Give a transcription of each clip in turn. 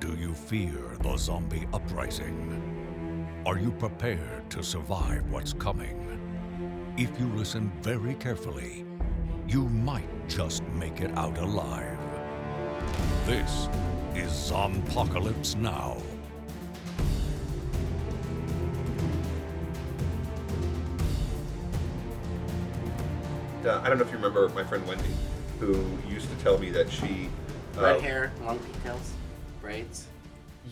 Do you fear the zombie uprising? Are you prepared to survive what's coming? If you listen very carefully, you might just make it out alive. This is Zombpocalypse Now. Uh, I don't know if you remember my friend Wendy, who used to tell me that she. uh, Red hair, long pigtails,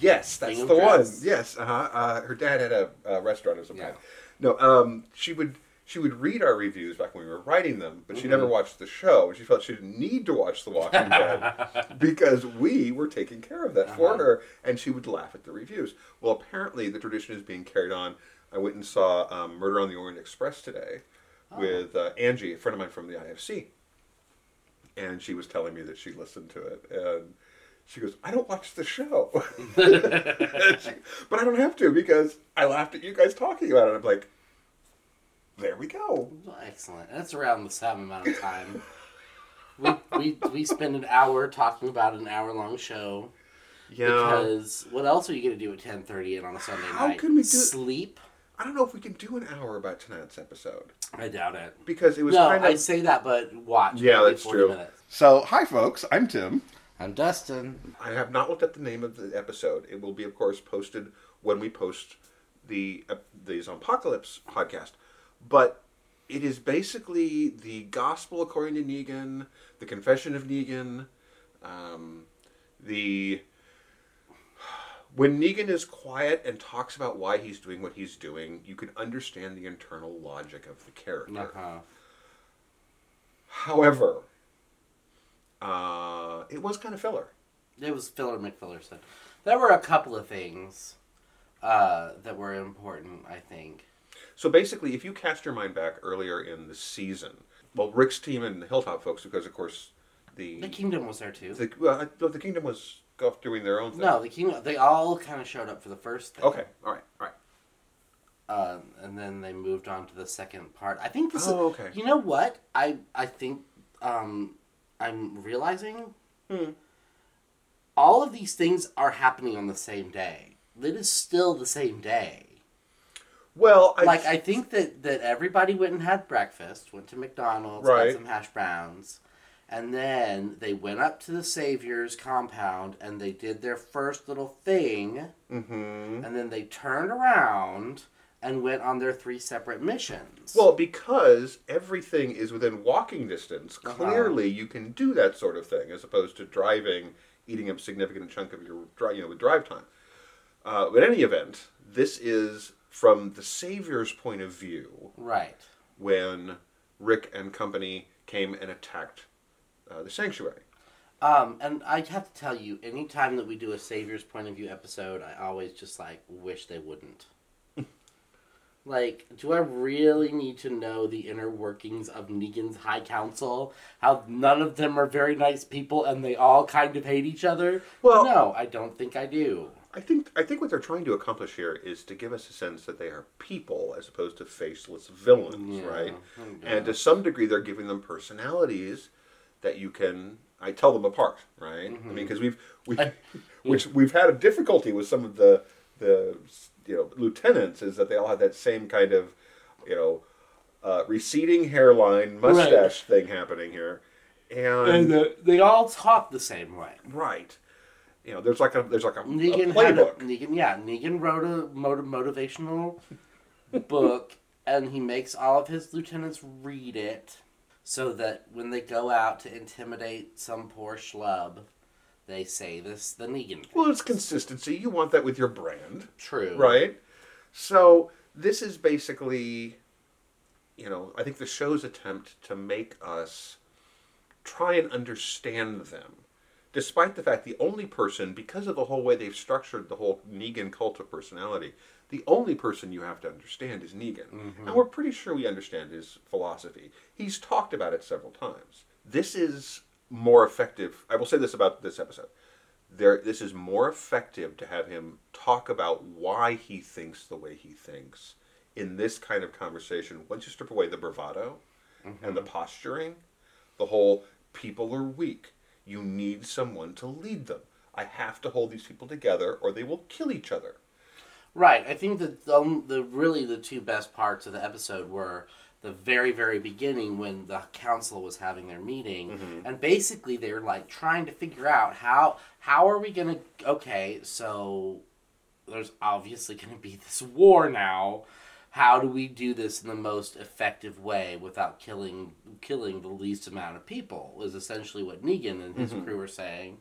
Yes, that's Gingham the one. Yes, uh-huh. uh Her dad had a, uh restaurant or some Yeah. No, um, she would she would read our reviews back when we were writing them, but she Mm-hmm. never watched the show. She felt she didn't need to watch The Walking Dead because we were taking care of that for Uh-huh. her, and she would laugh at the reviews. Well, apparently the tradition is being carried on. I went and saw um, Murder on the Orient Express today Oh. with uh, Angie, a friend of mine from the IFC, and she was telling me that she listened to it and. She goes, I don't watch the show. She- but I don't have to because I laughed at you guys talking about it. I'm like, there we go. Well, excellent. That's around the same amount of time. we, we we spend an hour talking about an hour long show Yeah. because what else are you gonna do at ten thirty and on a Sunday How night? can we do- sleep? I don't know if we can do an hour about tonight's episode I doubt it. because it was No, kind I of. say that, but watch. Yeah, maybe that's 40 true. Minutes. So, hi, folks. I'm Tim. I'm Dustin. I have not looked at the name of the episode. It will be, of course, posted when we post the uh, the Zombpocalypse podcast. But it is basically the Gospel according to Negan, the Confession of Negan, um, the when Negan is quiet and talks about why he's doing what he's doing, you can understand the internal logic of the character. Uh-huh. However, uh, it was kind of filler. It was filler McFiller said. There were a couple of things uh, that were important, I think. So basically, if you cast your mind back earlier in the season, well, Rick's team and the Hilltop folks, because of course the The Kingdom was there too. the, well, well, the kingdom was off doing their own thing. no, the Kingdom. They all kind of showed up for the first thing. Okay. All right. All right. um, and then they moved on to the second part. I think this. Oh, is, okay. You know what? I I think um, I'm realizing Hmm. all of these things are happening on the same day. It is still the same day. Well, I, like I think that that everybody went and had breakfast, went to McDonald's, Right. got some hash browns, and then they went up to the Savior's compound and they did their first little thing, hmm and then they turned around and went on their three separate missions. Well, because everything is within walking distance, Uh-huh. clearly you can do that sort of thing, as opposed to driving, eating a significant chunk of your you know with drive time. Uh, but in any event, this is from the Savior's point of view. right. when Rick and company came and attacked uh, the sanctuary. Um, and I have to tell you, anytime that we do a Savior's point of view episode, I always just like wish they wouldn't. Like, do I really need to know the inner workings of Negan's High Council? How none of them are very nice people and they all kind of hate each other? Well- no, I don't think I do. I think I think what they're trying to accomplish here is to give us a sense that they are people as opposed to faceless villains, Yeah, right? And to some degree, they're giving them personalities that you can. I tell them apart, right? I mean, mm-hmm. because we've we, which we've had a difficulty with some of the the you know lieutenants is that they all have that same kind of you know uh, receding hairline mustache thing happening here, and, And uh, they all talk the same way. right. You know, there's like a there's like a, a Negan had a, playbook. Negan, yeah, Negan wrote a motiv- motivational book, and he makes all of his lieutenants read it, so that when they go out to intimidate some poor schlub, they say this the Negan. Thing. Well, it's consistency. You want that with your brand, True. right? So this is basically, you know, I think the show's attempt to make us try and understand them, despite the fact the only person, because of the whole way they've structured the whole Negan cult of personality, the only person you have to understand is Negan. Mm-hmm. And we're pretty sure we understand his philosophy. He's talked about it several times. This is more effective. I will say this about this episode. There, this is more effective to have him talk about why he thinks the way he thinks in this kind of conversation. Once you strip away the bravado and the mm-hmm. posturing, the whole people are weak. You need someone to lead them. I have to hold these people together or they will kill each other. Right. I think that the, the really the two best parts of the episode were the very very beginning when the council was having their meeting and basically they're like trying to figure out how how are we going to okay, so there's obviously going to be this war now. How do we do this in the most effective way without killing killing the least amount of people? Is essentially what Negan and his crew were saying,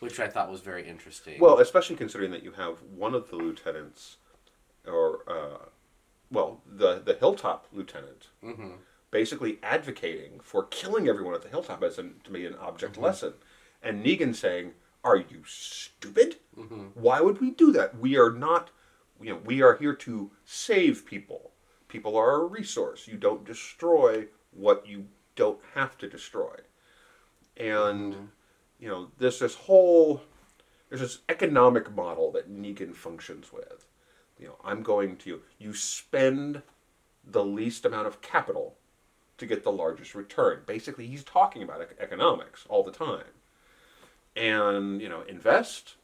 which I thought was very interesting. Well, especially considering that you have one of the lieutenants, or uh, well, the the hilltop lieutenant, mm-hmm. basically advocating for killing everyone at the hilltop as an, to be an object mm-hmm. lesson, and Negan saying, "Are you stupid? Mm-hmm. Why would we do that? We are not, you know, we are here to save people. People are a resource. You don't destroy what you don't have to destroy." And you know, there's this whole there's this economic model that Negan functions with. You know, I'm going to you spend the least amount of capital to get the largest return. Basically, he's talking about economics all the time. And, you know, invest,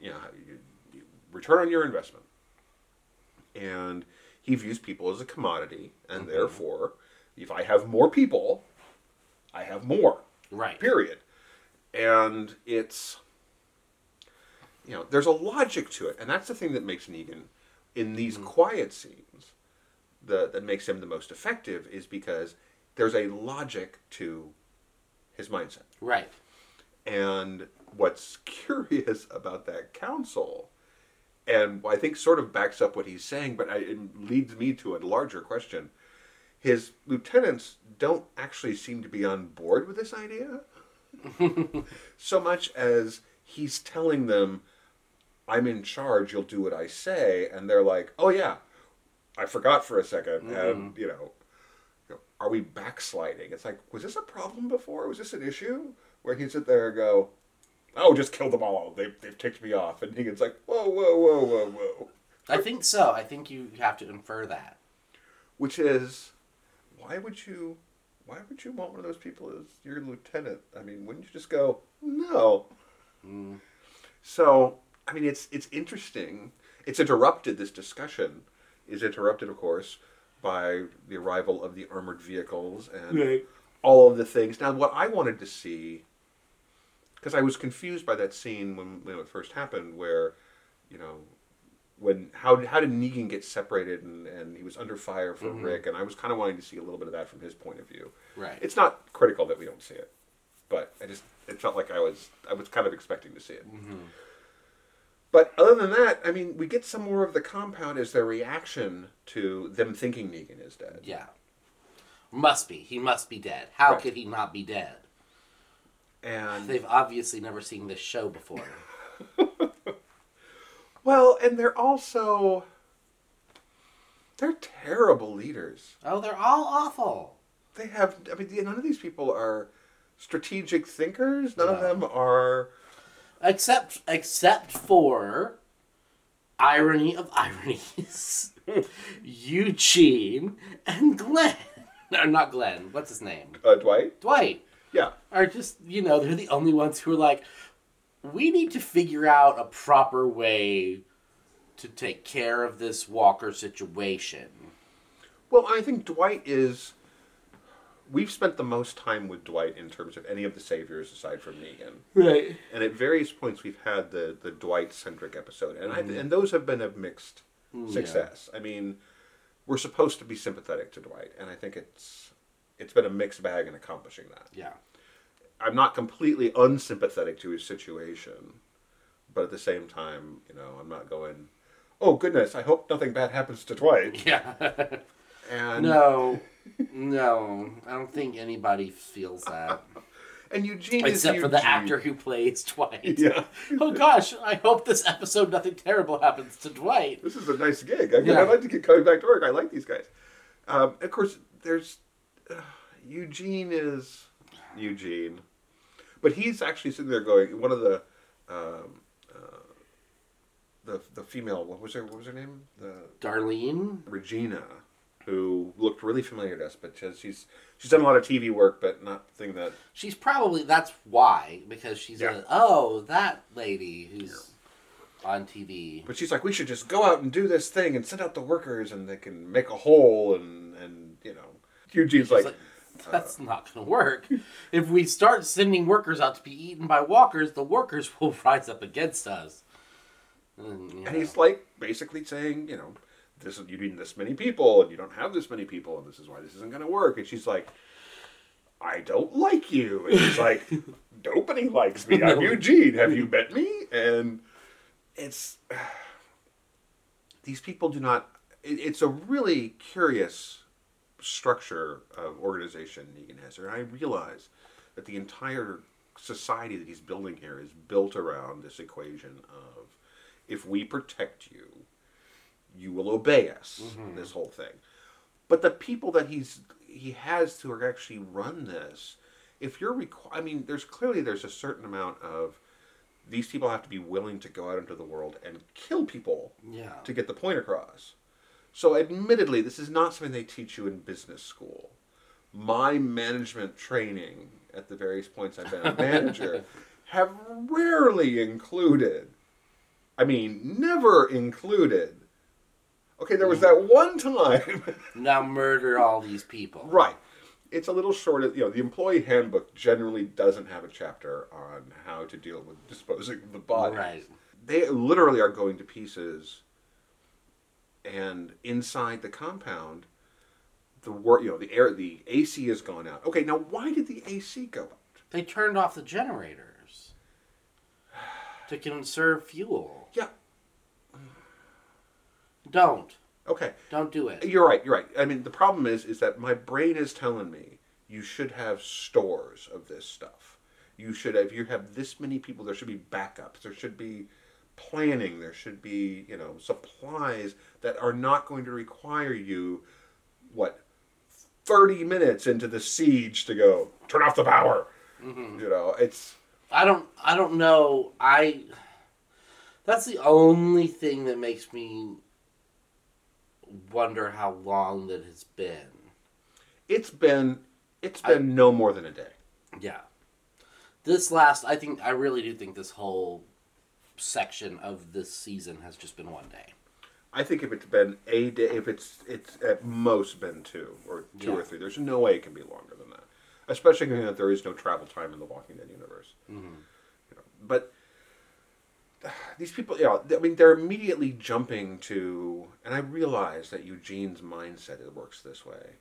you know, you, you return on your investment. And he views people as a commodity, and mm-hmm. therefore, if I have more people, I have more right. period. And it's, you know, there's a logic to it, and that's the thing that makes Negan, in these mm-hmm. quiet scenes, the that makes him the most effective is because there's a logic to his mindset. Right. And what's curious about that council, and I think sort of backs up what he's saying, but I, it leads me to a larger question. His lieutenants don't actually seem to be on board with this idea so much as he's telling them, I'm in charge, you'll do what I say. And they're like, oh, yeah, I forgot for a 2nd And, mm-hmm. you know, are we backsliding? It's like, was this a problem before? Was this an issue? Where he'd sit there and go, oh, just kill them all. They've, they've ticked me off. And Negan's like, whoa, whoa, whoa, whoa, whoa. I think so. I think you have to infer that. Which is, why would you, why would you want one of those people as your lieutenant? I mean, wouldn't you just go, no? Mm. So, I mean, it's it's interesting. It's interrupted. This discussion is interrupted, of course, by the arrival of the armored vehicles and Right. all of the things. Now, what I wanted to see, because I was confused by that scene when, when it first happened, where, you know, when how how did Negan get separated and, and he was under fire for mm-hmm. Rick, and I was kind of wanting to see a little bit of that from his point of view. Right. It's not critical that we don't see it, but I just it felt like I was I was kind of expecting to see it. Mm-hmm. But other than that, I mean, we get some more of the compound as their reaction to them thinking Negan is dead. Yeah. Must be. He must be dead. How Right. could he not be dead? And They've obviously never seen this show before. well, and they're also they're terrible leaders. Oh, they're all awful. They have I mean, none of these people are strategic thinkers. None of them are Except except for irony of ironies. Eugene and Glenn. No, not Glenn. What's his name? uh, Dwight. Dwight. Yeah. Are just, you know, they're the only ones who are like, we need to figure out a proper way to take care of this Walker situation. Well, I think Dwight is. We've spent the most time with Dwight in terms of any of the saviors aside from Negan, Right. and at various points we've had the the Dwight centric episode, and Mm-hmm. I, and those have been of mixed success. I mean, we're supposed to be sympathetic to Dwight, and I think it's it's been a mixed bag in accomplishing that. Yeah. I'm not completely unsympathetic to his situation, but at the same time, you know, I'm not going. Oh goodness! I hope nothing bad happens to Dwight. Yeah. And no. No. I don't think anybody feels that. and Eugene is Except for the actor who plays Dwight. Yeah. Oh gosh, I hope this episode nothing terrible happens to Dwight. this is a nice gig. I mean, Yeah. I'd like to get coming back to work. I like these guys. Um, of course, there's uh, Eugene is Eugene, but he's actually sitting there going. One of the um, uh, the the female what was her what was her name the Darlene? Regina who looked really familiar to us, but she's she's, done a lot of TV work, but not the thing that She's probably that's why because she's Yeah. a oh that lady who's on TV. But she's like, we should just go out and do this thing and send out the workers, and they can make a hole, and and you know, Eugene's like, like, that's not going to work. If we start sending workers out to be eaten by walkers, the workers will rise up against us. And, you and he's like basically saying, you know, this you need this many people, and you don't have this many people, and this is why this isn't going to work. And she's like, I don't like you, and he's like, nobody likes me. I'm Eugene. Have you met me? And it's these people do not. It, it's a really curious structure of organization Negan has here. And I realize that the entire society that he's building here is built around this equation of if we protect you, you will obey us. Mm-hmm. This whole thing. But the people that he's he has to actually run this, if you're requ- I mean, there's clearly there's a certain amount of these people have to be willing to go out into the world and kill people yeah. to get the point across. So, admittedly, this is not something they teach you in business school. My management training at the various points I've been a manager have rarely included, I mean, never included. Okay, there was that one time. Now murder all these people. right. It's a little short of, you know, the employee handbook generally doesn't have a chapter on how to deal with disposing of the body Right. they literally are going to pieces and inside the compound the work you know the air the ac has gone out okay now why did the ac go out They turned off the generators to conserve fuel. Don't. okay. Don't do it. you're right you're right. I mean the problem is is that my brain is telling me you should have stores of this stuff. You should have you have this many people there should be backups. There should be planning. There should be you know supplies that are not going to require you what 30 minutes into the siege to go turn off the power. Mm-hmm. You know it's I don't I don't know. I that's the only thing that makes me wonder how long that it's been. it's been it's been no more than a day Yeah. This last I think I really do think this whole section of this season has just been one day. I think if it's been a day, if it's it's at most been two or two Yeah. or three, there's no way it can be longer than that. Especially given that there is no travel time in the Walking Dead universe. Mm-hmm. You know, but these people, you know, I mean, they're immediately jumping to, and I realize that Eugene's mindset it works this way,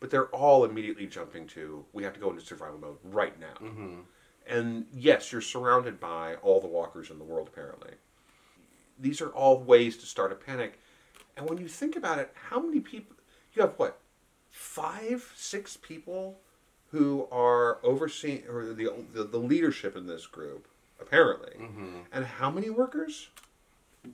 but they're all immediately jumping to, we have to go into survival mode right now. Mm-hmm. And yes, you're surrounded by all the walkers in the world, apparently these are all ways to start a panic. And when you think about it, how many people you have what? Five, six people who are overseeing or the the, the leadership in this group, apparently. And how many workers?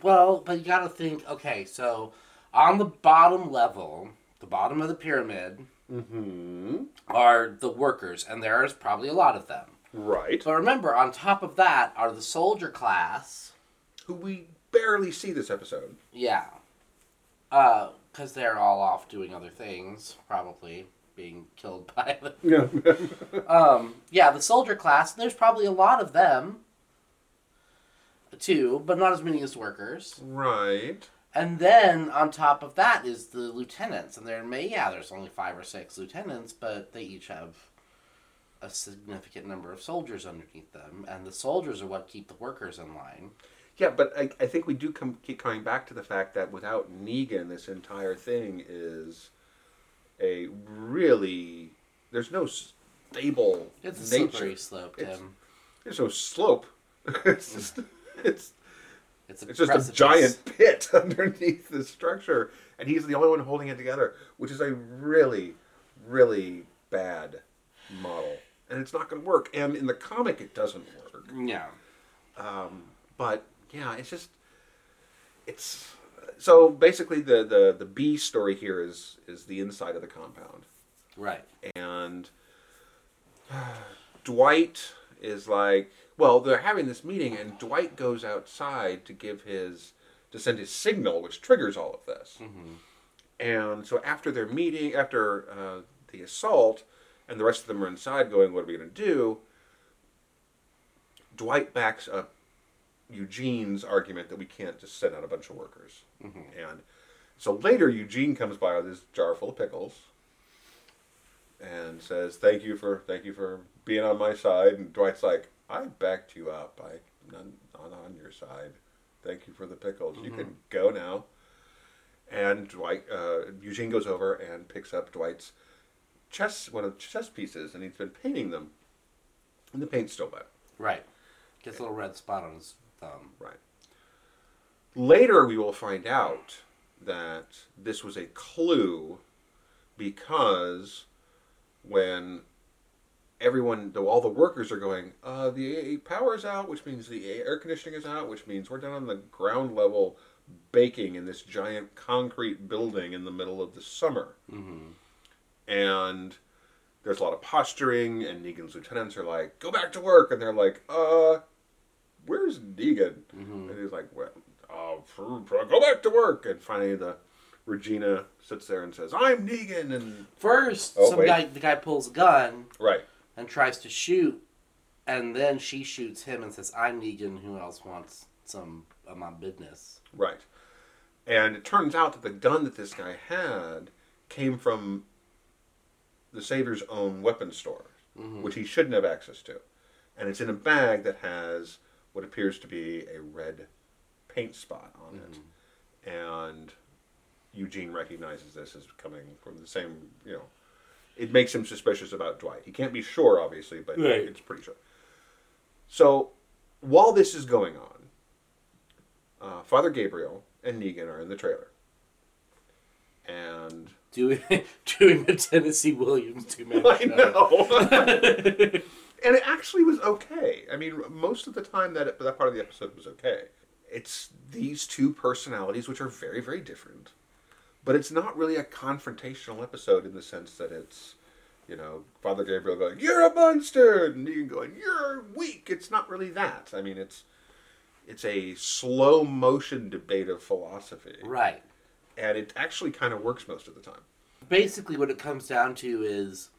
Well, but you got to think. Okay, so on the bottom level, the bottom of the pyramid, Mm-hmm. are the workers, and there's probably a lot of them. Right. But remember, on top of that are the soldier class. Who we barely see this episode. Yeah. Uh, because they're all off doing other things, probably being killed by the. Yeah. Um, yeah, the soldier class, there's probably a lot of them, too, but not as many as workers. right. And then on top of that is the lieutenants, and there may yeah, there's only five or six lieutenants, but they each have a significant number of soldiers underneath them, and the soldiers are what keep the workers in line. Yeah, but I, I think we do come keep coming back to the fact that without Negan, this entire thing is a really there's no stable It's a nature. slippery slope, It's- Tim. There's no slope. it's just mm. it's It's it's just a giant pit underneath the structure, and he's the only one holding it together, which is a really, really bad model, and it's not going to work. And in the comic, it doesn't work. Yeah. Um, but yeah, it's just it's so basically the the the B story here is is the inside of the compound, Right. and Dwight is like, well, they're having this meeting, and Dwight goes outside to give his to send his signal, which triggers all of this. And so after their meeting, after uh, the assault, and the rest of them are inside going, What are we going to do? Dwight backs up Eugene's argument that we can't just send out a bunch of workers. And so later, Eugene comes by with his jar full of pickles and says, "Thank you for thank you for being on my side." And Dwight's like, "I backed you up. I'm not, not on your side. Thank you for the pickles. You can go now." And Dwight, uh, Eugene goes over and picks up Dwight's chess one of the chess pieces, and he's been painting them, and the paint's still wet. Right. Gets a little red spot on his thumb. Right. Later, we will find out that this was a clue because when everyone, though all the workers are going, uh, the power's out, which means the air conditioning is out, which means we're down on the ground level baking in this giant concrete building in the middle of the summer. And there's a lot of posturing, and Negan's lieutenants are like, go back to work. And they're like, uh, where's Negan? And he's like, well, uh, go back to work. And finally, the Regina sits there and says, I'm Negan. And First, Oh, some wait. guy the guy pulls a gun right, and tries to shoot, and then she shoots him and says, "I'm Negan. Who else wants some of my business?" right. And it turns out that the gun that this guy had came from the Savior's own weapon store, mm-hmm. which he shouldn't have access to. And it's in a bag that has what appears to be a red paint spot on it. Mm-hmm. And Eugene recognizes this as coming from the same, you know, it makes him suspicious about Dwight. He can't be sure, obviously, but Right. it's pretty sure. So while this is going on, uh, Father Gabriel and Negan are in the trailer. And Doing doing the Tennessee Williams two man I know. and it actually was okay. I mean, most of the time that that part of the episode was okay. It's these two personalities which are very very different, but it's not really a confrontational episode in the sense that it's, you know, Father Gabriel going, "You're a monster," and Negan going, "You're weak." It's not really that. I mean, it's it's a slow motion debate of philosophy, Right. and it actually kind of works most of the time. Basically, what it comes down to is,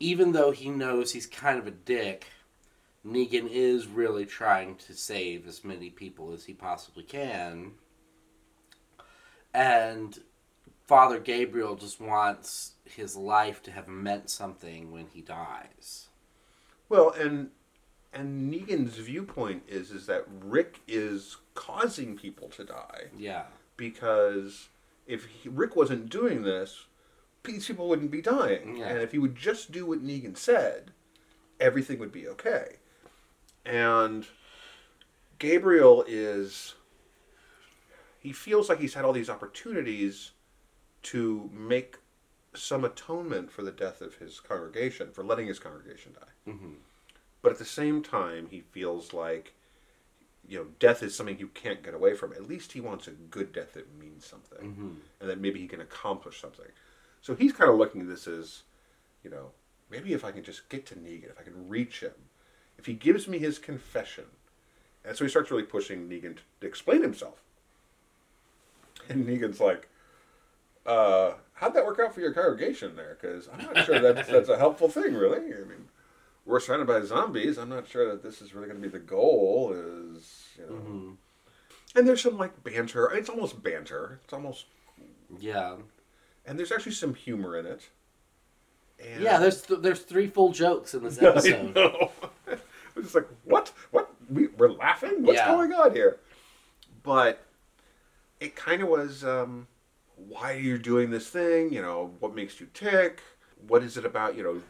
even though he knows he's kind of a dick, Negan is really trying to save as many people as he possibly can. And Father Gabriel just wants his life to have meant something when he dies. Well, and and Negan's viewpoint is is that Rick is causing people to die Yeah. because if he, Rick wasn't doing this, these people wouldn't be dying, Yeah. and if he would just do what Negan said, everything would be okay. And Gabriel is he feels like he's had all these opportunities to make some atonement for the death of his congregation, for letting his congregation die. Mhm. But at the same time, he feels like, you know, death is something you can't get away from. At least he wants a good death that means something, Mhm. and that maybe he can accomplish something. So he's kind of looking at this as, you know, maybe if I can just get to Negan, if I can reach him, if he gives me his confession, and so he starts really pushing Negan to explain himself. And Negan's like, uh, how'd that work out for your congregation there? Because I'm not sure that's, that's a helpful thing, really. I mean, we're surrounded by zombies. I'm not sure that this is really going to be the goal. Is you know, Mhm. and there's some like banter. It's almost banter. It's almost, Yeah. and there's actually some humor in it. And Yeah, there's th- there's three full jokes in this I episode. know. I was just like, what? What? We, we're laughing? What's Yeah. going on here? But it kind of was, um, why are you doing this thing? You know, what makes you tick? What is it about, you know,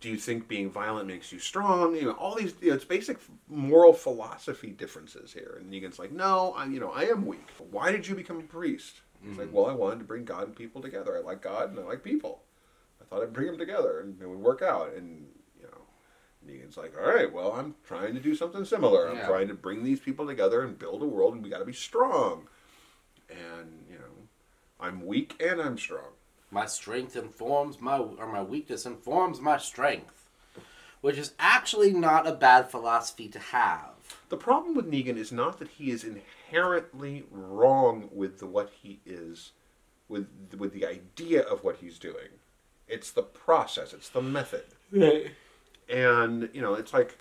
do you think being violent makes you strong? You know, all these, you know, it's basic moral philosophy differences here. And Negan's like, no, I'm, you know, I am weak. Why did you become a priest? He's like, mm-hmm. well, I wanted to bring God and people together. I like God and I like people. I thought I'd bring them together and it would work out. And, you know, Negan's like, all right, well, I'm trying to do something similar. I'm Yeah. trying to bring these people together and build a world, and we got to be strong. And, I'm weak and I'm strong. My strength informs my or my weakness informs my strength, which is actually not a bad philosophy to have. The problem with Negan is not that he is inherently wrong with the, what he is with with the idea of what he's doing. It's the process. It's the method. Right. And you know, it's like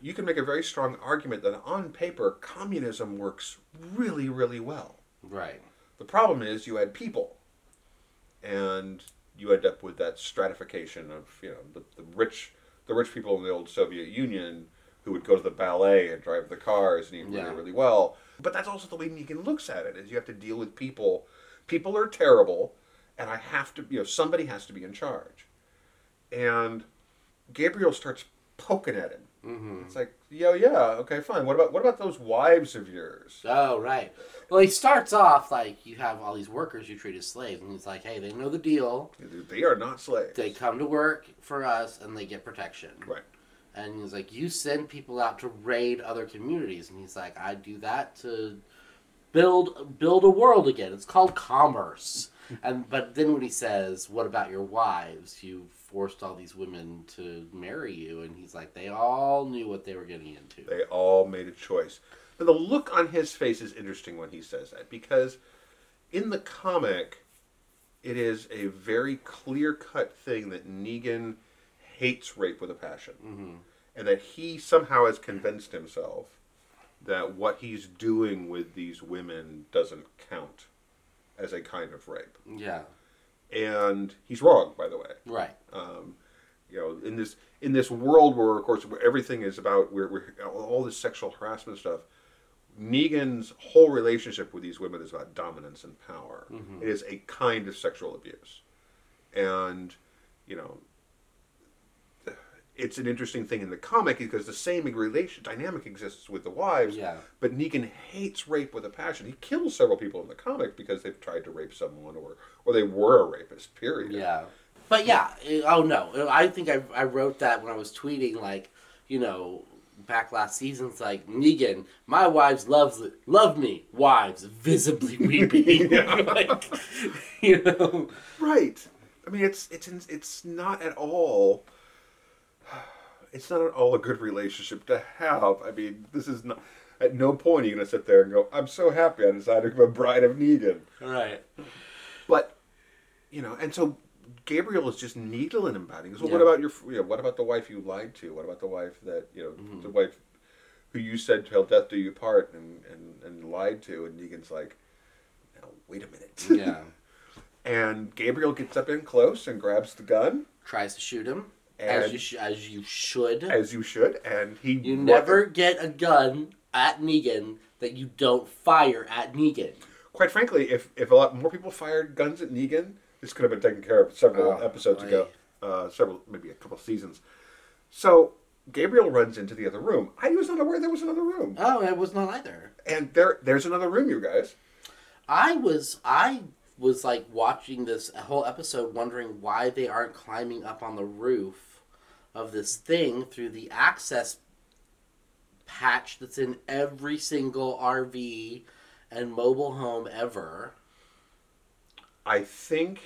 you can make a very strong argument that on paper communism works really, really well. Right. The problem is you had people, and you end up with that stratification of you know the, the rich the rich people in the old Soviet Union who would go to the ballet and drive the cars and eat Yeah. really really well. But that's also the way Negan looks at it: is you have to deal with people. People are terrible, and I have to you know somebody has to be in charge. And Gabriel starts poking at him. Mm-hmm. It's like, yo, yeah, okay, fine. What about what about those wives of yours? Oh, right. Well, he starts off like you have all these workers you treat as slaves, and he's like, "Hey, they know the deal. They are not slaves. They come to work for us, and they get protection." Right. And he's like, "You send people out to raid other communities," and he's like, "I do that to build build a world again. It's called commerce." and but then when he says, "What about your wives? You forced all these women to marry you," and he's like, "They all knew what they were getting into." They all made a choice. And the look on his face is interesting when he says that because in the comic, it is a very clear cut thing that Negan hates rape with a passion. hmm And that he somehow has convinced himself that what he's doing with these women doesn't count as a kind of rape. Yeah. And he's wrong, by the way. Right. um, you know, in this in this world where, of course, where everything is about where, where all this sexual harassment stuff. Negan's whole relationship with these women is about dominance and power. It is a kind of sexual abuse, and you know, it's an interesting thing in the comic because the same relation dynamic exists with the wives. Yeah. But Negan hates rape with a passion. He kills several people in the comic because they've tried to rape someone or or they were a rapist. Period. Yeah. But yeah, oh no, I think I, I wrote that when I was tweeting like, you know, back last season. It's like Negan, my wives loves love me, wives visibly weeping, like, you know. Right. I mean, it's it's it's not at all. It's not at all a good relationship to have. I mean, this is not. At no point are you going to sit there and go, "I'm so happy I decided to be a bride of Negan." Right. But you know, and so Gabriel is just needling him about it. He goes, well, what about your? You know, what about the wife you lied to? What about the wife that you know, mm-hmm. the wife who you said till death do you part and and and lied to? And Negan's like, now wait a minute. Yeah. and Gabriel gets up in close and grabs the gun, Tries to shoot him And- as you sh- as you should. as you should, and he you never get a gun at Negan that you don't fire at Negan. Quite frankly, if if a lot more people fired guns at Negan, this could have been taken care of several Oh, episodes boy. ago, uh, several maybe a couple seasons. So Gabriel runs into the other room. I was not aware there was another room, Oh, it was not either. and there there's another room, you guys. I was I was like watching this whole episode wondering why they aren't climbing up on the roof of this thing through the access patch that's in every single RV and mobile home ever. I think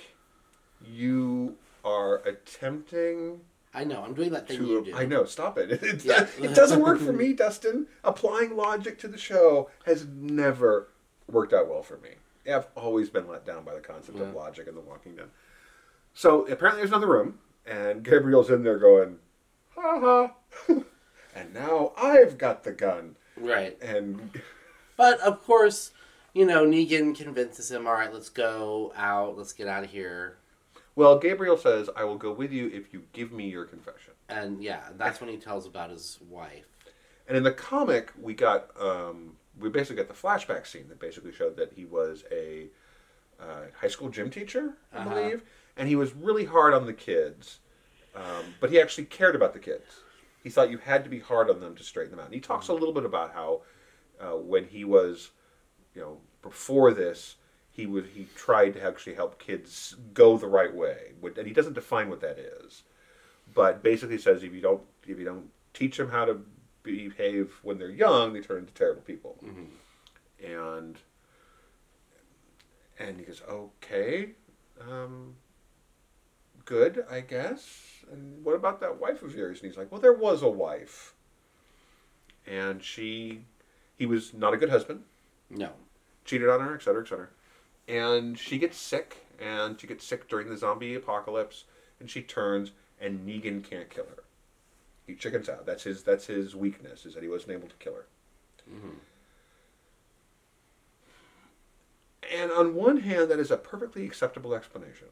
you are attempting I know, I'm doing that thing you do. I know. Stop it. It, Yeah. it doesn't work for me, Dustin. Applying logic to the show has never worked out well for me. I've always been let down by the concept of mm. logic in The Walking Dead. So apparently, there's another room, and Gabriel's in there going, "Ha ha!" and now I've got the gun, Right. and But of course, you know, Negan convinces him, all right, let's go out, let's get out of here. well, Gabriel says, "I will go with you if you give me your confession." And yeah, that's when he tells about his wife. And in the comic, we got um, we basically got the flashback scene that basically showed that he was a uh, high school gym teacher, I Uh-huh. believe, and he was really hard on the kids, um, but he actually cared about the kids. He thought you had to be hard on them to straighten them out. And he talks a little bit about how uh, when he was, you know, before this, he would he tried to actually help kids go the right way, and he doesn't define what that is, but basically says if you don't if you don't teach them how to behave when they're young, they turn into terrible people. And and he goes, okay, um, good, I guess. And what about that wife of yours? And he's like, well, there was a wife, and she, he was not a good husband, No. cheated on her, et cetera, et cetera. and she gets sick, and she gets sick during the zombie apocalypse, and she turns, and Negan can't kill her. He chickens out. That's his. That's his weakness is that he wasn't able to kill her. Mm-hmm. And on one hand, that is a perfectly acceptable explanation.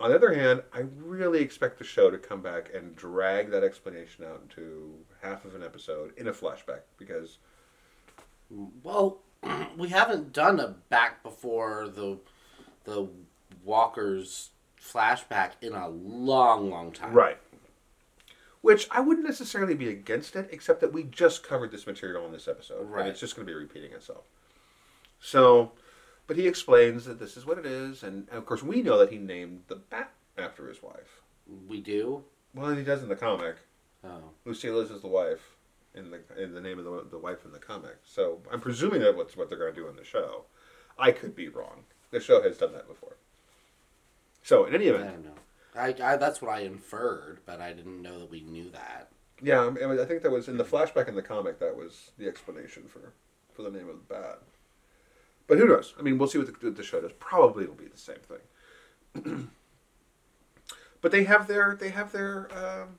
On the other hand, I really expect the show to come back and drag that explanation out into half of an episode in a flashback because Well, we haven't done a back before the the Walker's flashback in a long, long time. Right. Which I wouldn't necessarily be against it, except that we just covered this material in this episode. Right. And it's just going to be repeating itself. So, but he explains that this is what it is. And, and of course, we know that he named the bat after his wife. We do. Well, he does in the comic. Oh, Lucille's is the wife in the in the name of the, the wife in the comic. So I'm presuming that what's what they're going to do in the show. I could be wrong. The show has done that before. So in any I event, don't know. I, I that's what I inferred, but I didn't know that we knew that. Yeah, I, mean, I think that was in the hmm. flashback in the comic. That was the explanation for for the name of the bat. But who knows? I mean, we'll see what the, the show does. Probably it'll be the same thing. but they have their they have their um,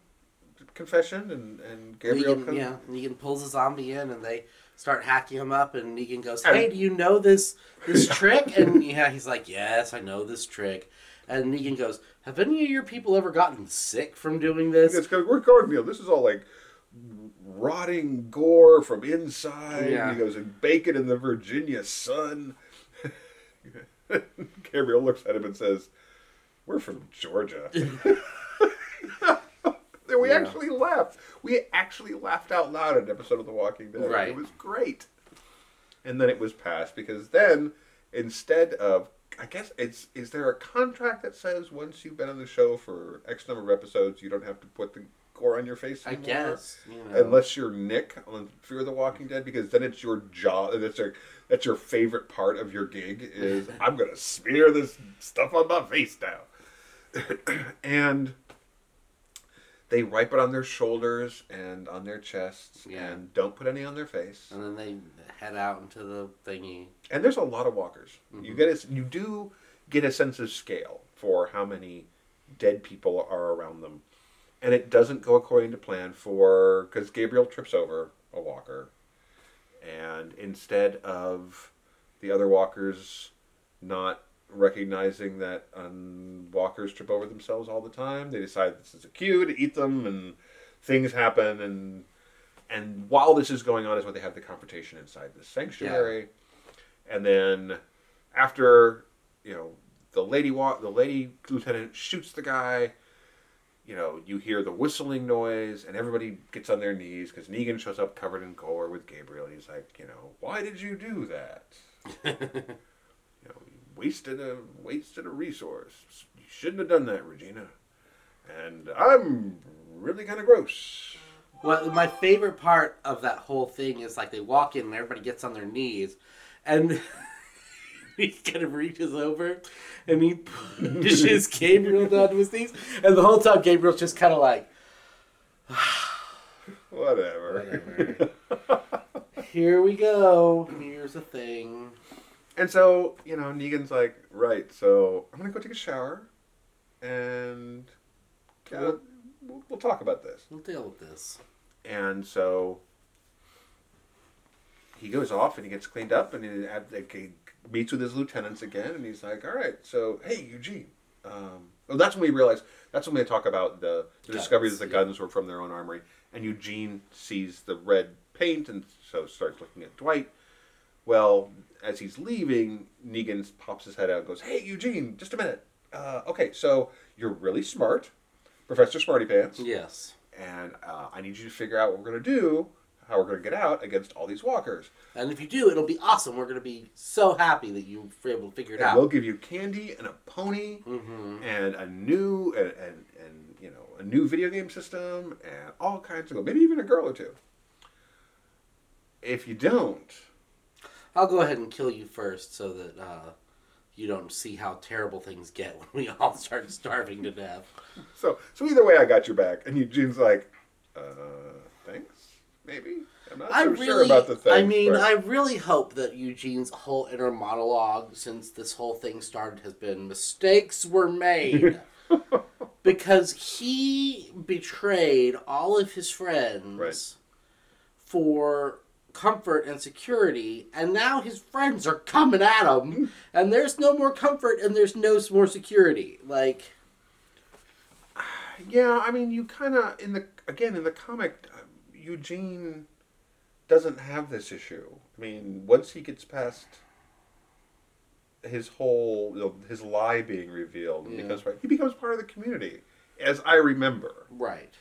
confession, and and Gabriel. Negan, comes- yeah, Negan pulls a zombie in, and they start hacking him up. And Negan goes, "Hey, do you know this this trick?" And yeah, he's like, "Yes, I know this trick." And Negan goes, "Have any of your people ever gotten sick from doing this?" It's good. We're you this is all like rotting gore from inside. Yeah. He goes and bacon in the Virginia sun. Gabriel looks at him and says, "We're from Georgia." We Yeah. actually laughed. We actually laughed out loud at an episode of The Walking Dead. Right. It was great. And then it was passed because then instead of I guess it's is there a contract that says once you've been on the show for X number of episodes you don't have to put the gore on your face I guess. You know. Unless you're Nick on Fear the Walking Dead, because then it's your job. That's your that's your favorite part of your gig is I'm gonna smear this stuff on my face now, and they wipe it on their shoulders and on their chests, Yeah. and don't put any on their face. and then they head out into the thingy. And there's a lot of walkers. You Mm-hmm. get a, you do get a sense of scale for how many dead people are around them, and it doesn't go according to plan for because Gabriel trips over a walker, and instead of the other walkers not recognizing that um, walkers trip over themselves all the time, they decide this is a cue to eat them, and things happen, and and while this is going on is when they have the confrontation inside the sanctuary. And then after you know the lady wa- the lady lieutenant shoots the guy you know you hear the whistling noise and everybody gets on their knees because negan shows up covered in gore with gabriel. He's like you know why did you do that? You know you wasted a wasted a resource. You shouldn't have done that regina. And i'm really kind of gross. Well, my favorite part of that whole thing is like they walk in and everybody gets on their knees, and he kind of reaches over and he pushes Gabriel down to his knees, and the whole time Gabriel's just kind of like, whatever. Whatever. "Here we go. Here's a thing." And so, you know, Negan's like, right, so I'm going to go take a shower and uh, we'll, we'll talk about this. We'll deal with this. And so he goes off and he gets cleaned up and he, like, he meets with his lieutenants again and he's like, all right, so, hey, Eugene. Um, well, that's when we realize, that's when they talk about the, the Guns, discovery that the yeah. guns were from their own armory. And Eugene sees the red paint and so starts looking at Dwight. Well, as he's leaving, Negan pops his head out and goes, Hey, Eugene, just a minute. Uh, okay, so you're really smart, Professor Smarty Pants, Yes. and uh, I need you to figure out what we're going to do, how we're going to get out against all these walkers. And if you do, it'll be awesome. We're gonna be so happy that you were able to figure it And out. we'll give you candy and a pony Mhm. and a new and, and, and you know a new video game system and all kinds of maybe even a girl or two. If you don't, I'll go ahead and kill you first so that uh, you don't see how terrible things get when we all start starving to death. So so either way, I got your back. And Eugene's like, uh, thanks. Maybe. I'm not I so really, sure about the thing. I mean, but- I really hope that Eugene's whole inner monologue since this whole thing started has been mistakes were made. because he betrayed all of his friends Right. for comfort and security, and now his friends are coming at him, and there's no more comfort and there's no more security. Like, Yeah, I mean, you kind of in the again in the comic, Eugene doesn't have this issue. I mean, once he gets past his whole you know, his lie being revealed, Yeah. because right, he becomes part of the community, as I remember. right.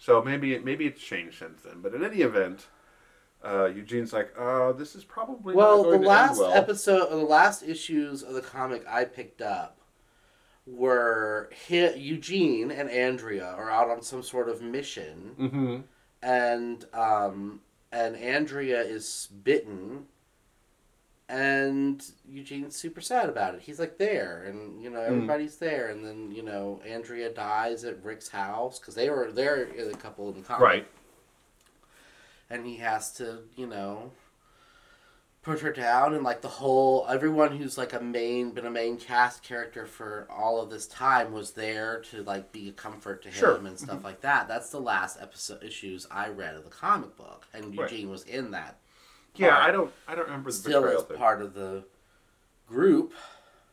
So maybe it maybe it's changed since then. But in any event, uh, Eugene's like, uh, this is probably Well, the to last well. episode, the last issues of the comic I picked up were he, Eugene and Andrea are out on some sort of mission, Mm-hmm. And um, and Andrea is bitten, and Eugene's super sad about it. He's like there, and you know Hmm. everybody's there, and then you know Andrea dies at Rick's house because they were there a couple in the comic, Right. and he has to, you know, put her down and like the whole everyone who's like a main been a main cast character for all of this time was there to like be a comfort to him Sure. and stuff like that. That's the last episode issues I read of the comic book, and Right. Eugene was in that. Yeah. I don't I don't remember the Still as thing. part of the group.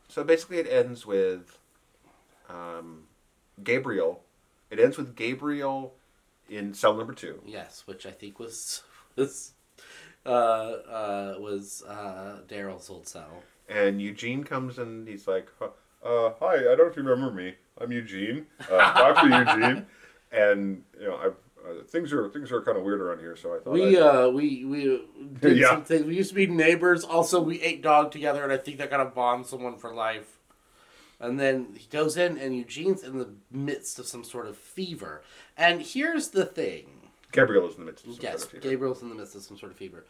So basically, it ends with um, Gabriel. It ends with Gabriel in cell number two. Yes, which I think was was uh, uh, was uh, Daryl's old cell. And Eugene comes and he's like, "Huh, uh, "Hi, I don't know if you remember me. I'm Eugene, uh, Doctor Eugene." And you know, I've, uh, things are things are kind of weird around here, so I thought We I'd- uh we we did Yeah. some things. We used to be neighbors. Also, we ate dog together, and I think that kind of bonds someone for life. And then he goes in, and Eugene's in the midst of some sort of fever. And here's the thing: Gabriel is in the midst of some yes, kind of fever. Gabriel's in the midst of some sort of fever.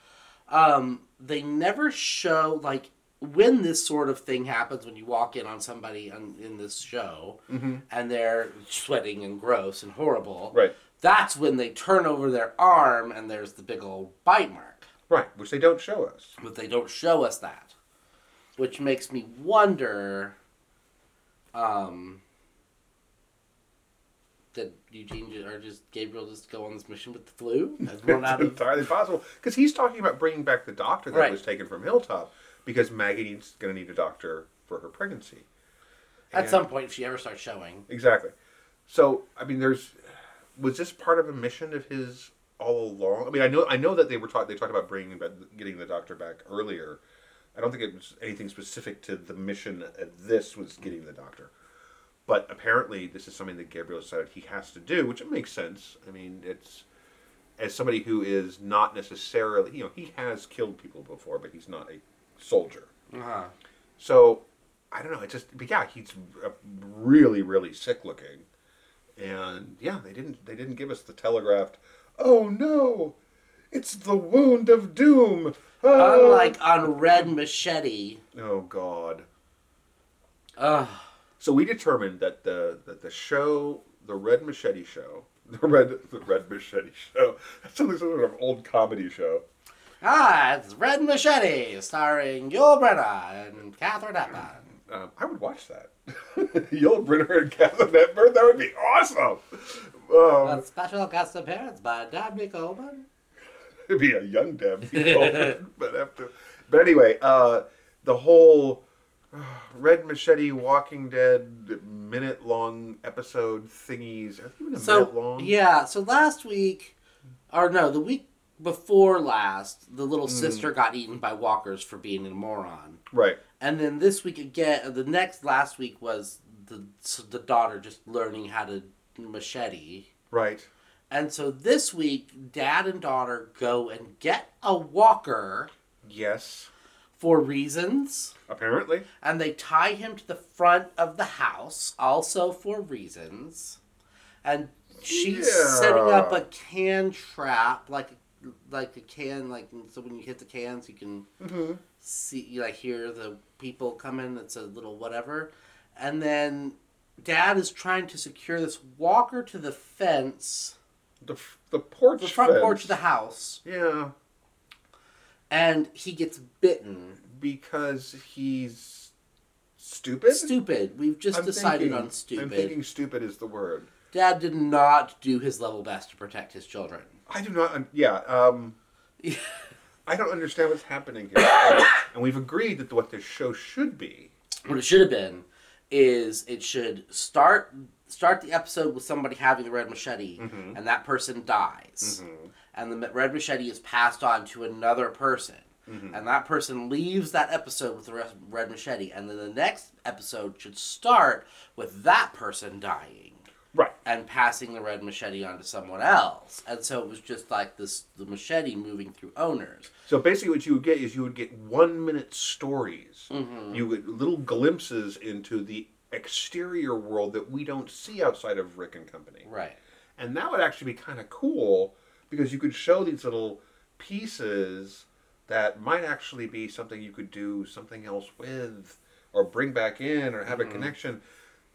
Um, they never show like when this sort of thing happens when you walk in on somebody on, in this show Mm-hmm. and they're sweating and gross and horrible. Right, That's when they turn over their arm and there's the big old bite mark. right, which they don't show us. But they don't show us that. Which makes me wonder um did Eugene or just Gabriel just go on this mission with the flu? Out It's of entirely possible because he's talking about bringing back the doctor that Right. was taken from Hilltop because Maggie needs going to need a doctor for her pregnancy. at some point if she ever starts showing. Exactly. So I mean, there's was this part of a mission of his all along? I mean, I know I know that they were talk, they talked about bringing back, getting the doctor back earlier. I don't think it was anything specific to the mission. This was getting the doctor, but apparently this is something that Gabriel decided he has to do, which makes sense. I mean, it's as somebody who is not necessarily you know he has killed people before, but he's not a soldier. Uh-huh. So I don't know. It just, but yeah, he's really, really sick looking, and yeah, they didn't, they didn't give us the telegraphed. Oh no, it's the wound of doom. Oh, Unlike on Red Machete. oh god. Ugh. So we determined that the that the show, the Red Machete show, the Red the Red Machete show, that's some sort of old comedy show. Ah, it's Red Machete, starring Yul Brynner and Katharine Hepburn. Um, I would watch that. Yul Brynner and Katharine Hepburn, that would be awesome. Um, A special guest appearance by Dabney Coleman. It'd be a young Deb, but after. But anyway, uh, the whole Red Machete Walking Dead minute long episode thingies. Are they even a minute long? yeah, so last week, or no, the week before last, the little mm-hmm. sister got eaten by walkers for being a moron, Right. and then this week again, the next last week was the so the daughter just learning how to machete. Right. And so this week, dad and daughter go and get a walker Yes. For reasons. Apparently. and they tie him to the front of the house also for reasons and she's Yeah. setting up a can trap like like a can like so when you hit the cans you can Mm-hmm. see you like hear the people come in it's a little whatever and then dad is trying to secure this walker to the fence the the porch. the front fence. porch of the house, Yeah, and he gets bitten. because he's stupid. Stupid. We've just I'm decided thinking- on stupid. I'm thinking stupid is the word. Dad did not do his level best to protect his children. I do not. un- Yeah. Um, I don't understand what's happening here. and we've agreed that what this show should be. what it should have been is it should start start the episode with somebody having the red machete Mm-hmm. and that person dies and the red machete is passed on to another person Mm-hmm. and that person leaves that episode with the red machete and then the next episode should start with that person dying Right. and passing the red machete on to someone else and so it was just like this the machete moving through owners So basically, what you would get is you would get one minute stories. Mm-hmm. You would little glimpses into the exterior world that we don't see outside of Rick and Company. right And that would actually be kind of cool because you could show these little pieces that might actually be something you could do something else with or bring back in or have a mm-hmm. connection.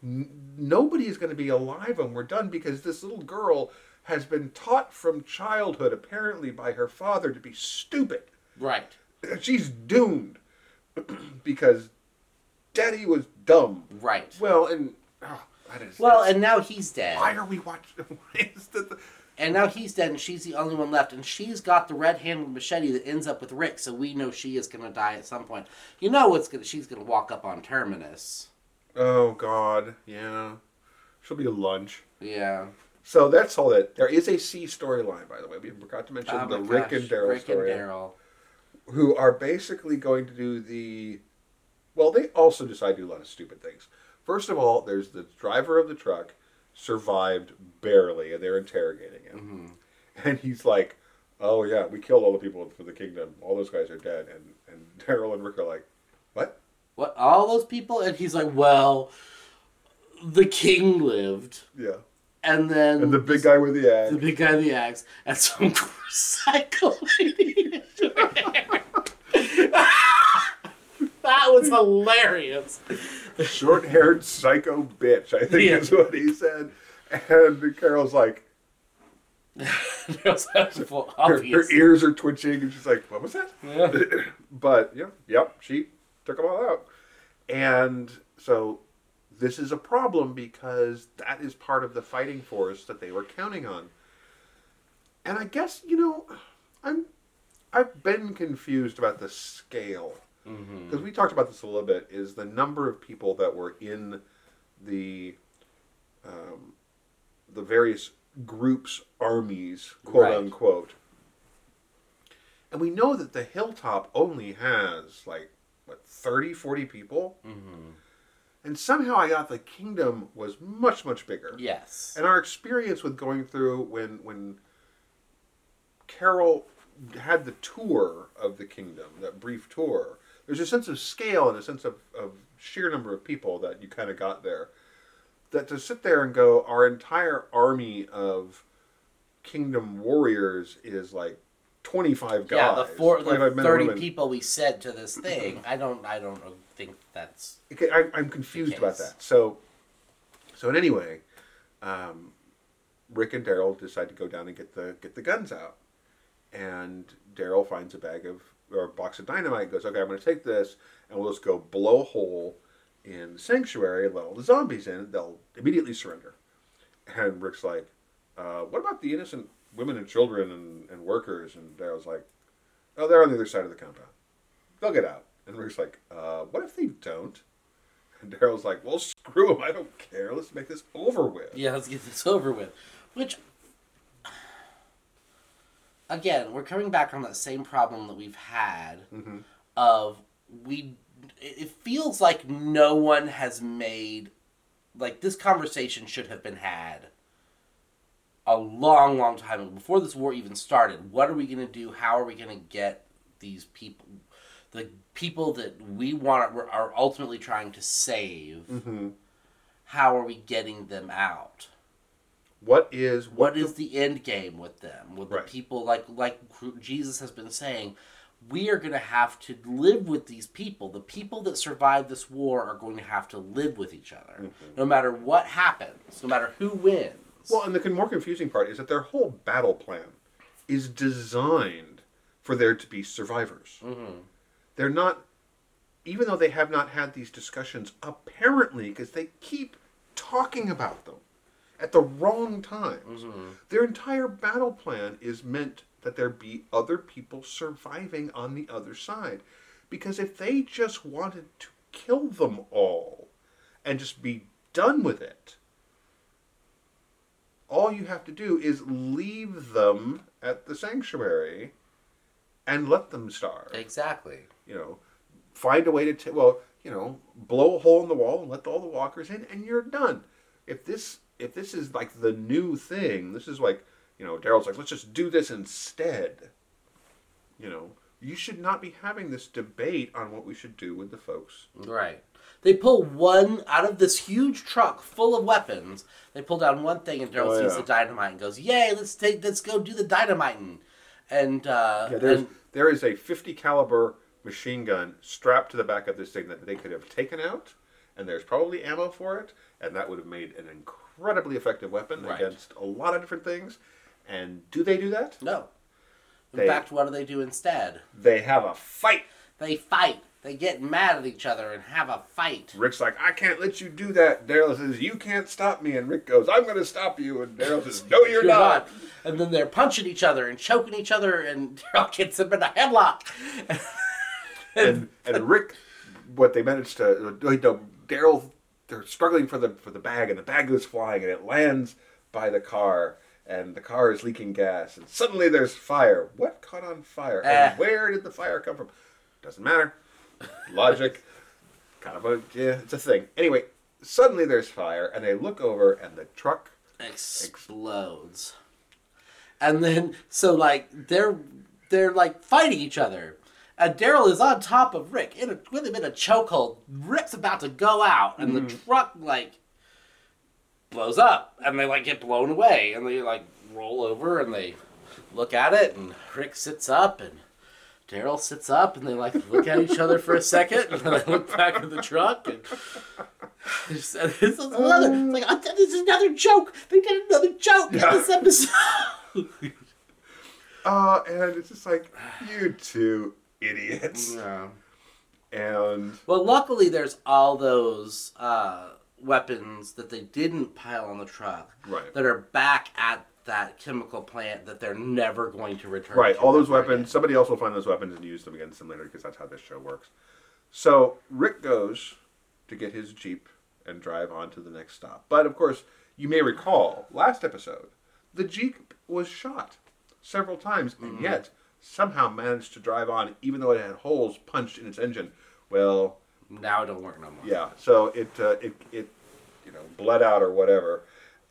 N- nobody is going to be alive when we're done because this little girl has been taught from childhood, apparently by her father, to be stupid. right She's doomed because daddy was dumb. right Well, and. Oh, is, well and now he's dead why are we watching? Why is the, And now he's dead, and she's the only one left, and she's got the red-handled machete that ends up with Rick, so we know she is gonna die at some point. You know what's gonna? She's gonna walk up on Terminus. Oh God, yeah. She'll be a lunch. Yeah. So that's all that. There is a C storyline, by the way. We forgot to mention Oh the my Rick gosh, and Daryl Rick story, and Daryl. who are basically going to do the. Well, they also decide to do a lot of stupid things. First of all, there's the driver of the truck survived barely, and they're interrogating him, Mm-hmm. and he's like, "Oh yeah, we killed all the people for the kingdom. All those guys are dead." And and Daryl and Rick are like, "What?" What? All those people? And he's like, well, the king lived, Yeah. and then And the big guy with the axe. the big guy, with the axe, and some psycho lady. that was hilarious. Short haired psycho bitch, I think Yeah. is what he said. And Carol's like, her, her ears are twitching, and she's like, What was that? Yeah. but, yeah, yep, she took them all out. And so this is a problem because that is part of the fighting force that they were counting on. And I guess, you know, I'm I've been confused about the scale Mm-hmm. because we talked about this a little bit is the number of people that were in the um, the various groups armies quote Right. unquote and we know that the hilltop only has like what 30 40 people Mm-hmm. and somehow i got the kingdom was much much bigger Yes. and our experience with going through when when Carol had the tour of the kingdom, that brief tour, there's a sense of scale and a sense of, of sheer number of people that you kind of got there. That to sit there and go, our entire army of kingdom warriors is like 25 guys. Yeah, the four, the men thirty women. people we said to this thing. I don't, I don't think that's Okay, I, I'm confused about that. So, so in any way, um, Rick and Daryl decide to go down and get the get the guns out, and Daryl finds a bag of or a box of dynamite. Goes, okay, I'm going to take this, and we'll just go blow a hole in the sanctuary and let all the zombies in. They'll immediately surrender. And Rick's like, uh, what about the innocent women and children and, and workers? And Daryl's like, oh, they're on the other side of the compound. They'll get out. And Rick's like, uh, what if they don't? And Daryl's like, well, screw them. I don't care. Let's make this over with. Yeah, let's get this over with. Which, again, we're coming back on that same problem that we've had of we. It feels like no one has made like this conversation should have been had a long, long time ago before this war even started. What are we going to do? How are we going to get these people, the people that we want are ultimately trying to save? Mm-hmm. How are we getting them out? What is what is the end game with them with Right. the people like like jesus has been saying we are going to have to live with these people the people that survive this war are going to have to live with each other Mm-hmm. no matter what happens no matter who wins. Well, and the con- more confusing part is that their whole battle plan is designed for there to be survivors. They're not, even though they have not had these discussions, apparently, because they keep talking about them at the wrong times. Mm-hmm. Their entire battle plan is meant that there be other people surviving on the other side. Because if they just wanted to kill them all and just be done with it, all you have to do is leave them at the sanctuary and let them starve. exactly. You know, find a way to, t- well, you know, blow a hole in the wall and let all the walkers in, and you're done. If this, if this is like the new thing, this is like, you know, Daryl's like, let's just do this instead. You know, you should not be having this debate on what we should do with the folks. Right. They pull one out of this huge truck full of weapons. They pull down one thing, and Daryl Oh, sees yeah. the dynamite and goes, "Yay! Let's take, let's go do the dynamiting." And uh, Yeah, there's and- there is a 50 caliber machine gun strapped to the back of this thing that they could have taken out, and there's probably ammo for it, and that would have made an incredibly effective weapon Right. against a lot of different things. And do they do that? no. In They- fact, what do they do instead? They have a fight. They fight. They get mad at each other and have a fight. Rick's like, I can't let you do that. Daryl says, You can't stop me. And Rick goes, I'm going to stop you. And Daryl says, No, you're, not. And then they're punching each other and choking each other, and Daryl gets him in a headlock. and and Rick, what they managed to, uh, no, Daryl, they're struggling for the for the bag, and the bag is flying, and it lands by the car, and the car is leaking gas, and suddenly there's fire. What caught on fire, and Eh. where did the fire come from? Doesn't matter. Logic, kind of a yeah, it's a thing. Anyway, suddenly there's fire, and they look over, and the truck. explodes. And then so like they're they're like fighting each other. And Daryl is on top of Rick in a, with him in a chokehold. Rick's about to go out, and the truck like blows up, and they like get blown away, and they like roll over, and they look at it, and Rick sits up, and Daryl sits up, and they like look at each other for a second, and then they look back at the truck, and this is another, it's like, "Oh, this is another joke. They did another joke Yeah. in this episode. Uh, and it's just like you two idiots, yeah. and Well, luckily, there's all those uh, weapons that they didn't pile on the truck Right. that are back at that chemical plant that they're never going to return. Right, to all those weapons. again. Somebody else will find those weapons and use them against them later because that's how this show works. So Rick goes to get his jeep and drive on to the next stop. But of course, you may recall last episode, the jeep was shot several times and Mm-hmm. yet somehow managed to drive on, even though it had holes punched in its engine. Well, Now it don't work no more. yeah, so it uh, it it you know bled out or whatever.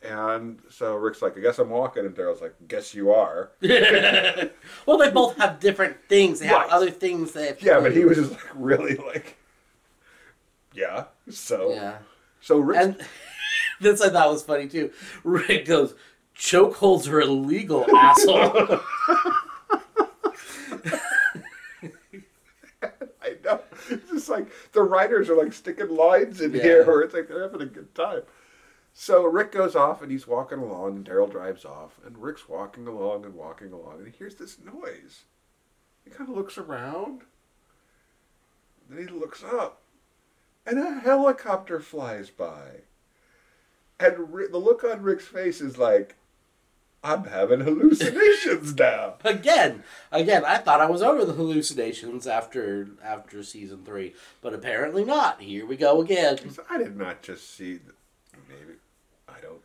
And so Rick's like, I guess I'm walking, and Daryl's like, Guess you are. well, they both have different things. They have Right. other things that. have to Yeah, but he was just like really like, yeah. So Yeah. so Rick, And this I thought was funny too. Rick goes, chokeholds are illegal, asshole. I know it's just like the writers are like sticking lines in Yeah. here, where it's like they're having a good time. So Rick goes off and he's walking along, and Daryl drives off, and Rick's walking along and walking along, and he hears this noise. He kind of looks around, then he looks up, and a helicopter flies by. And Rick, the look on Rick's face is like, I'm having hallucinations now. again, again, I thought I was over the hallucinations after after season three, but apparently not. Here we go again. I did not just see. The, maybe I don't.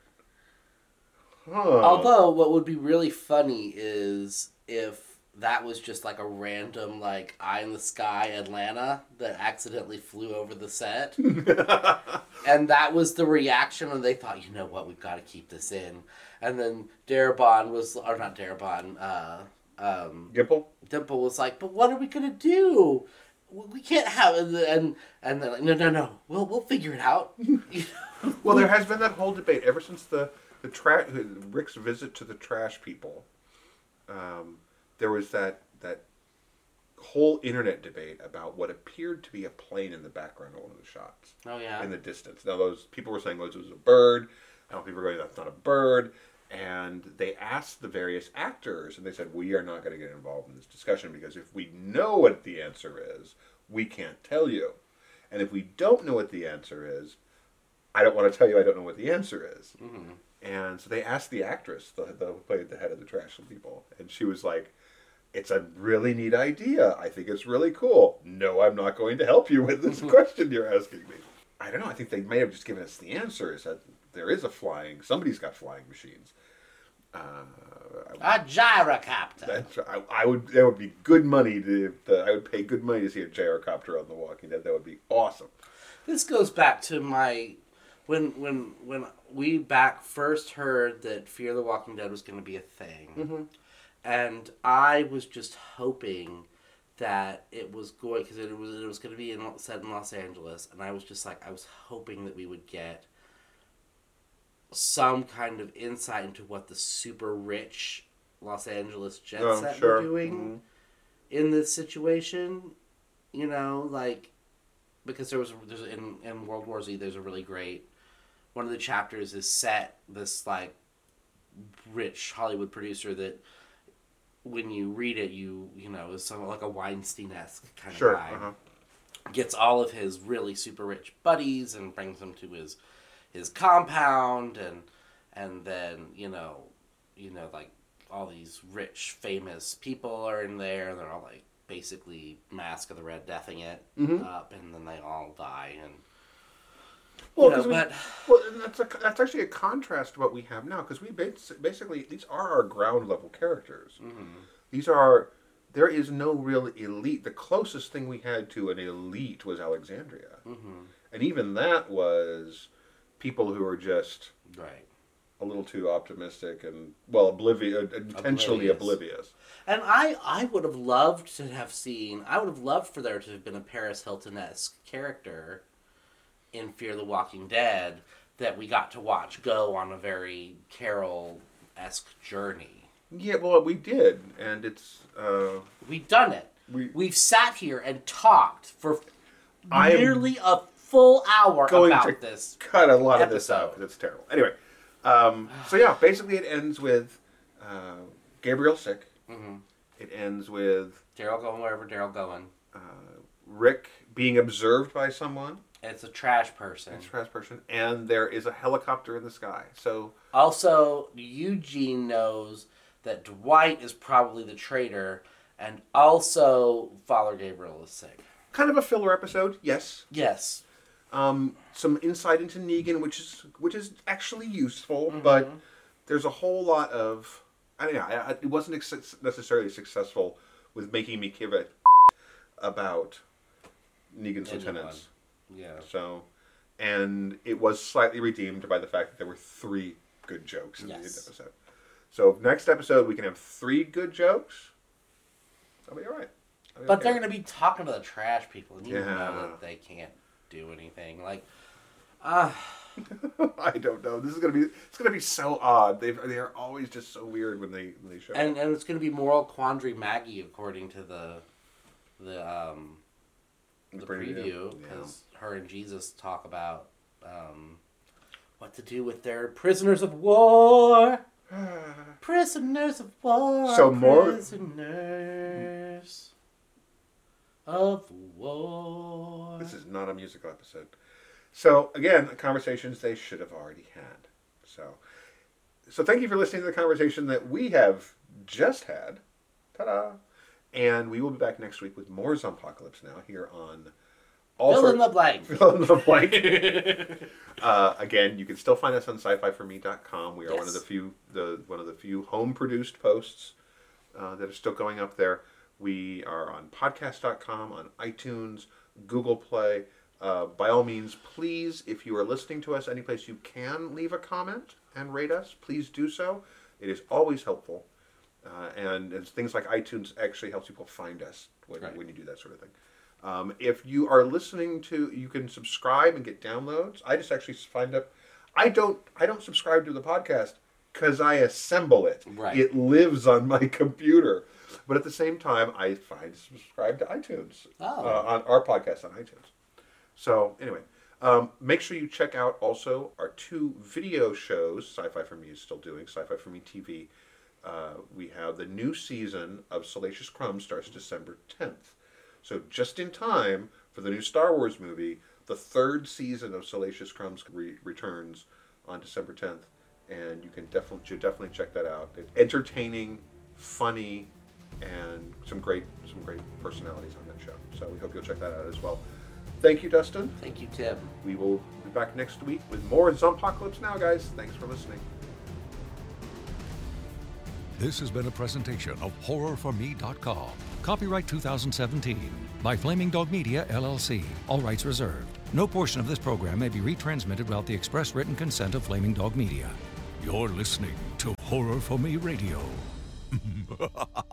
Huh. Although, what would be really funny is if that was just like a random, like eye in the sky Atlanta that accidentally flew over the set, and that was the reaction, and they thought, you know what, we've got to keep this in. And then Darabont was, or not Darabont, uh, um, Gimple. Dimple was like, "But what are we gonna do? We can't have." And and, and they're like, "No, no, no. We'll we'll figure it out." Well, there has been that whole debate ever since the the trash Rick's visit to the trash people. Um, there was that that whole internet debate about what appeared to be a plane in the background of one of the shots oh yeah. in the distance. Now, those people were saying well, it was a bird. I don't think we're going. That's not a bird. And they asked the various actors, and they said, "We are not going to get involved in this discussion because if we know what the answer is, we can't tell you, and if we don't know what the answer is, I don't want to tell you I don't know what the answer is." Mm-hmm. And so they asked the actress, the, the who played the head of the trash people, and she was like, "It's a really neat idea. I think it's really cool. No, I'm not going to help you with this question you're asking me." I don't know. I think they may have just given us the answer: is that there is a flying. Somebody's got flying machines. Uh, A gyrocopter. that's, I, I would. That would be good money to, to. I would pay good money to see a gyrocopter on The Walking Dead. That would be awesome. This goes back to my when when when we back first heard that Fear the Walking Dead was going to be a thing, and I was just hoping that it was going because it was it was going to be in, set in Los Angeles, and I was just like I was hoping that we would get some kind of insight into what the super rich Los Angeles jet Oh, set sure. were doing in this situation. You know, like because there was there's in in World War Z there's a really great one of the chapters is set this like rich Hollywood producer that when you read it you you know is somewhat like a Weinstein esque kind Sure. of guy Uh-huh. gets all of his really super rich buddies and brings them to his his compound and and then you know you know like all these rich famous people are in there and they're all like basically mask of the red deathing it Mhm. up and then they all die and Well, know, we- but Well, that's a, that's actually a contrast to what we have now because we bas- basically these are our ground level characters. These are there is no real elite. The closest thing we had to an elite was Alexandria, and even that was people who are just right a little too optimistic and well oblivious, intentionally Oblivious. oblivious. and I I would have loved to have seen I would have loved for there to have been a Paris Hilton esque character in Fear the Walking Dead that we got to watch go on a very Carol esque journey. Yeah, well, we did, and it's uh, We've done it. We- We've sat here and talked for I am nearly a full hour going about to this. cut a lot of this episode. out because it's terrible. Anyway, um, so yeah, basically it ends with uh, Gabriel sick. Mhm. It ends with Daryl going wherever Daryl going. uh, Rick being observed by someone, It's a trash person. It's a trash person, and there is a helicopter in the sky. So Also, Eugene knows that Dwight is probably the traitor, and also Father Gabriel is sick. kind of a filler episode, yes. Yes. Um, some insight into Negan, which is which is actually useful, but there's a whole lot of I don't know. I, I- it wasn't ex- necessarily successful with making me give a about Negan's Anyone. lieutenants. Yeah. So, and it was slightly redeemed by the fact that there were three good jokes in Yes. the episode. So next episode we can have three good jokes. That'll be all right. I'll be But okay. they're going to be talking to the trash people, and you know Yeah. that they can't do anything. Like, uh, I don't know. This is gonna be it's gonna be so odd. They they are always just so weird when they when they show. and and it's going to be moral quandary Maggie according to the the um the preview Yeah. because her and Jesus talk about um what to do with their prisoners of war. Prisoners of war. So more- prisoners of war. This is not a musical episode. So again, conversations they should have already had. So, so thank you for listening to the conversation that we have just had. Ta-da! And we will be back next week with more Zombpocalypse now here on. all Fill in the blank. Fill in the blank. uh, again, you can still find us on sci-fi4me.com. We are one of the few the one of the few home-produced posts uh, that are still going up there. We are on podcast.com, on iTunes, Google Play. Uh, by all means, please, if you are listening to us anyplace you can leave a comment and rate us, please do so. It is always helpful. Uh, and, and things like iTunes actually helps people find us when, Right. when you do that sort of thing. Um, if you are listening to, you can subscribe and get downloads. I just actually find up. I don't. I don't subscribe to the podcast because I assemble it. Right. It lives on my computer. But at the same time, I find subscribe to iTunes Oh. uh, on our podcast on iTunes. So anyway, Um, make sure you check out also our two video shows. Sci-Fi for Me is still doing Sci-Fi for Me TV. Uh, we have the new season of Salacious Crumbs starts December 10th. So just in time for the new Star Wars movie, the third season of Salacious Crumbs re- returns on December 10th, and you can definitely should definitely check that out. It's entertaining, funny, and some great some great personalities on that show. So we hope you'll check that out as well. Thank you, Dustin. Thank you, Tim. We will be back next week with more Zombpocalypse Now, guys. Thanks for listening. This has been a presentation of HorrorForMe.com. Copyright 2017 by Flaming Dog Media, LLC. All rights reserved. No portion of this program may be retransmitted without the express written consent of Flaming Dog Media. You're listening to Horror for Me Radio.